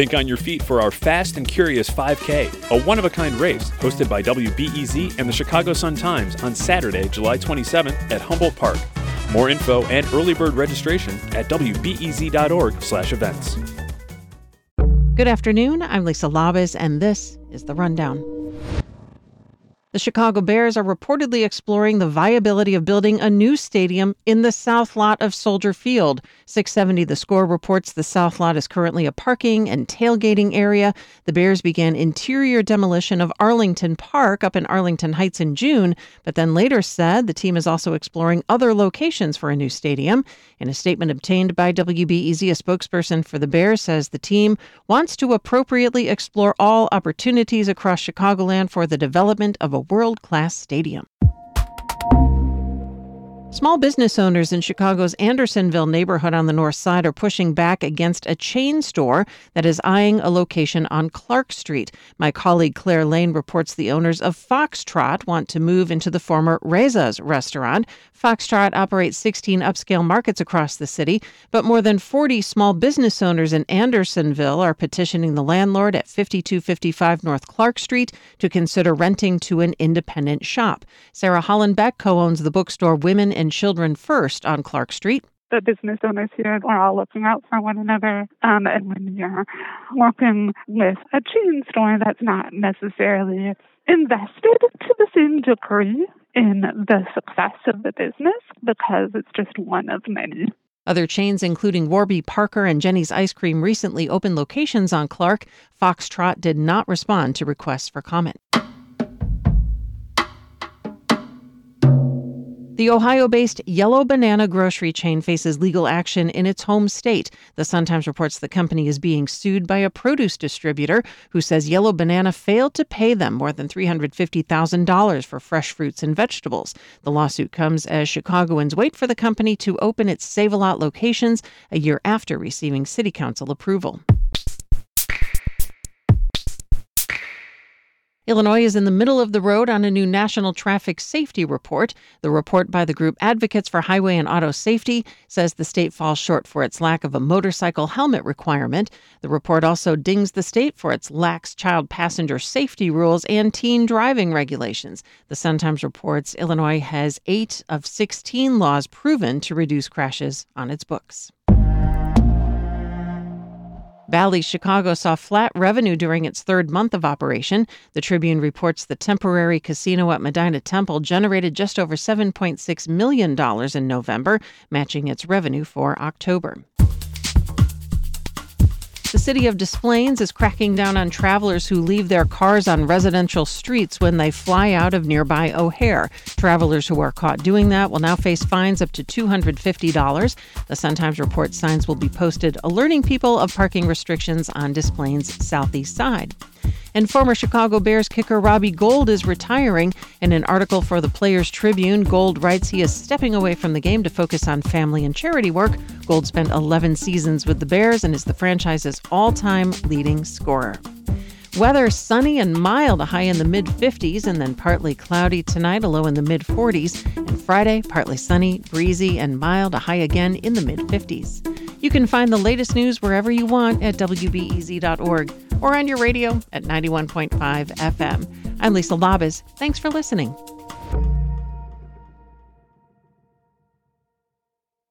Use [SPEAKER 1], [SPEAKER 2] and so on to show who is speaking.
[SPEAKER 1] Think on your feet for our Fast and Curious 5K, a one of a kind race hosted by WBEZ and the Chicago Sun Times on Saturday, July 27th at Humboldt Park. More info and early bird registration at wbez.org/events.
[SPEAKER 2] Good afternoon. I'm Lisa Labuz, and this is the rundown. The Chicago Bears are reportedly exploring the viability of building a new stadium in the south lot of Soldier Field. 670 The Score reports the south lot is currently a parking and tailgating area. The Bears began interior demolition of Arlington Park up in Arlington Heights in June, but then later said the team is also exploring other locations for a new stadium. In a statement obtained by WBEZ, a spokesperson for the Bears says the team wants to appropriately explore all opportunities across Chicagoland for the development of a world class stadium. Small business owners in Chicago's Andersonville neighborhood on the north side are pushing back against a chain store that is eyeing a location on Clark Street. My colleague Claire Lane reports the owners of Foxtrot want to move into the former Reza's restaurant. Foxtrot operates 16 upscale markets across the city, but more than 40 small business owners in Andersonville are petitioning the landlord at 5255 North Clark Street to consider renting to an independent shop. Sarah Hollenbeck co owns the bookstore Women and Children First on Clark Street.
[SPEAKER 3] The business owners here are all looking out for one another. Um, and when you're working with a chain store that's not necessarily invested to the same degree in the success of the business because it's just one of many.
[SPEAKER 2] Other chains, including Warby Parker and Jeni's Ice Cream, recently opened locations on Clark. Foxtrot did not respond to requests for comment. The Ohio based Yellow Banana grocery chain faces legal action in its home state. The Sun Times reports the company is being sued by a produce distributor who says Yellow Banana failed to pay them more than $350,000 for fresh fruits and vegetables. The lawsuit comes as Chicagoans wait for the company to open its Save a Lot locations a year after receiving City Council approval. Illinois is in the middle of the road on a new national traffic safety report. The report by the group Advocates for Highway and Auto Safety says the state falls short for its lack of a motorcycle helmet requirement. The report also dings the state for its lax child passenger safety rules and teen driving regulations. The Sun Times reports Illinois has 8 of 16 laws proven to reduce crashes on its books. Bally's Chicago saw flat revenue during its third month of operation. The Tribune reports the temporary casino at Medinah Temple generated just over $7.6 million in November, matching its revenue for October. City of Des Plaines is cracking down on travelers who leave their cars on residential streets when they fly out of nearby O'Hare. Travelers who are caught doing that will now face fines up to $250. The Sun Times reports signs will be posted alerting people of parking restrictions on Des Plaines' southeast side. And former Chicago Bears kicker Robbie Gould is retiring. In an article for the Players Tribune, Gould writes he is stepping away from the game to focus on family and charity work. Gould spent 11 seasons with the Bears and is the franchise's all time leading scorer. Weather sunny and mild, a high in the mid 50s, and then partly cloudy tonight, a low in the mid 40s. And Friday, partly sunny, breezy, and mild, a high again in the mid 50s. You can find the latest news wherever you want at WBEZ.org or on your radio at 91.5 FM. I'm Lisa Labuz. Thanks for listening.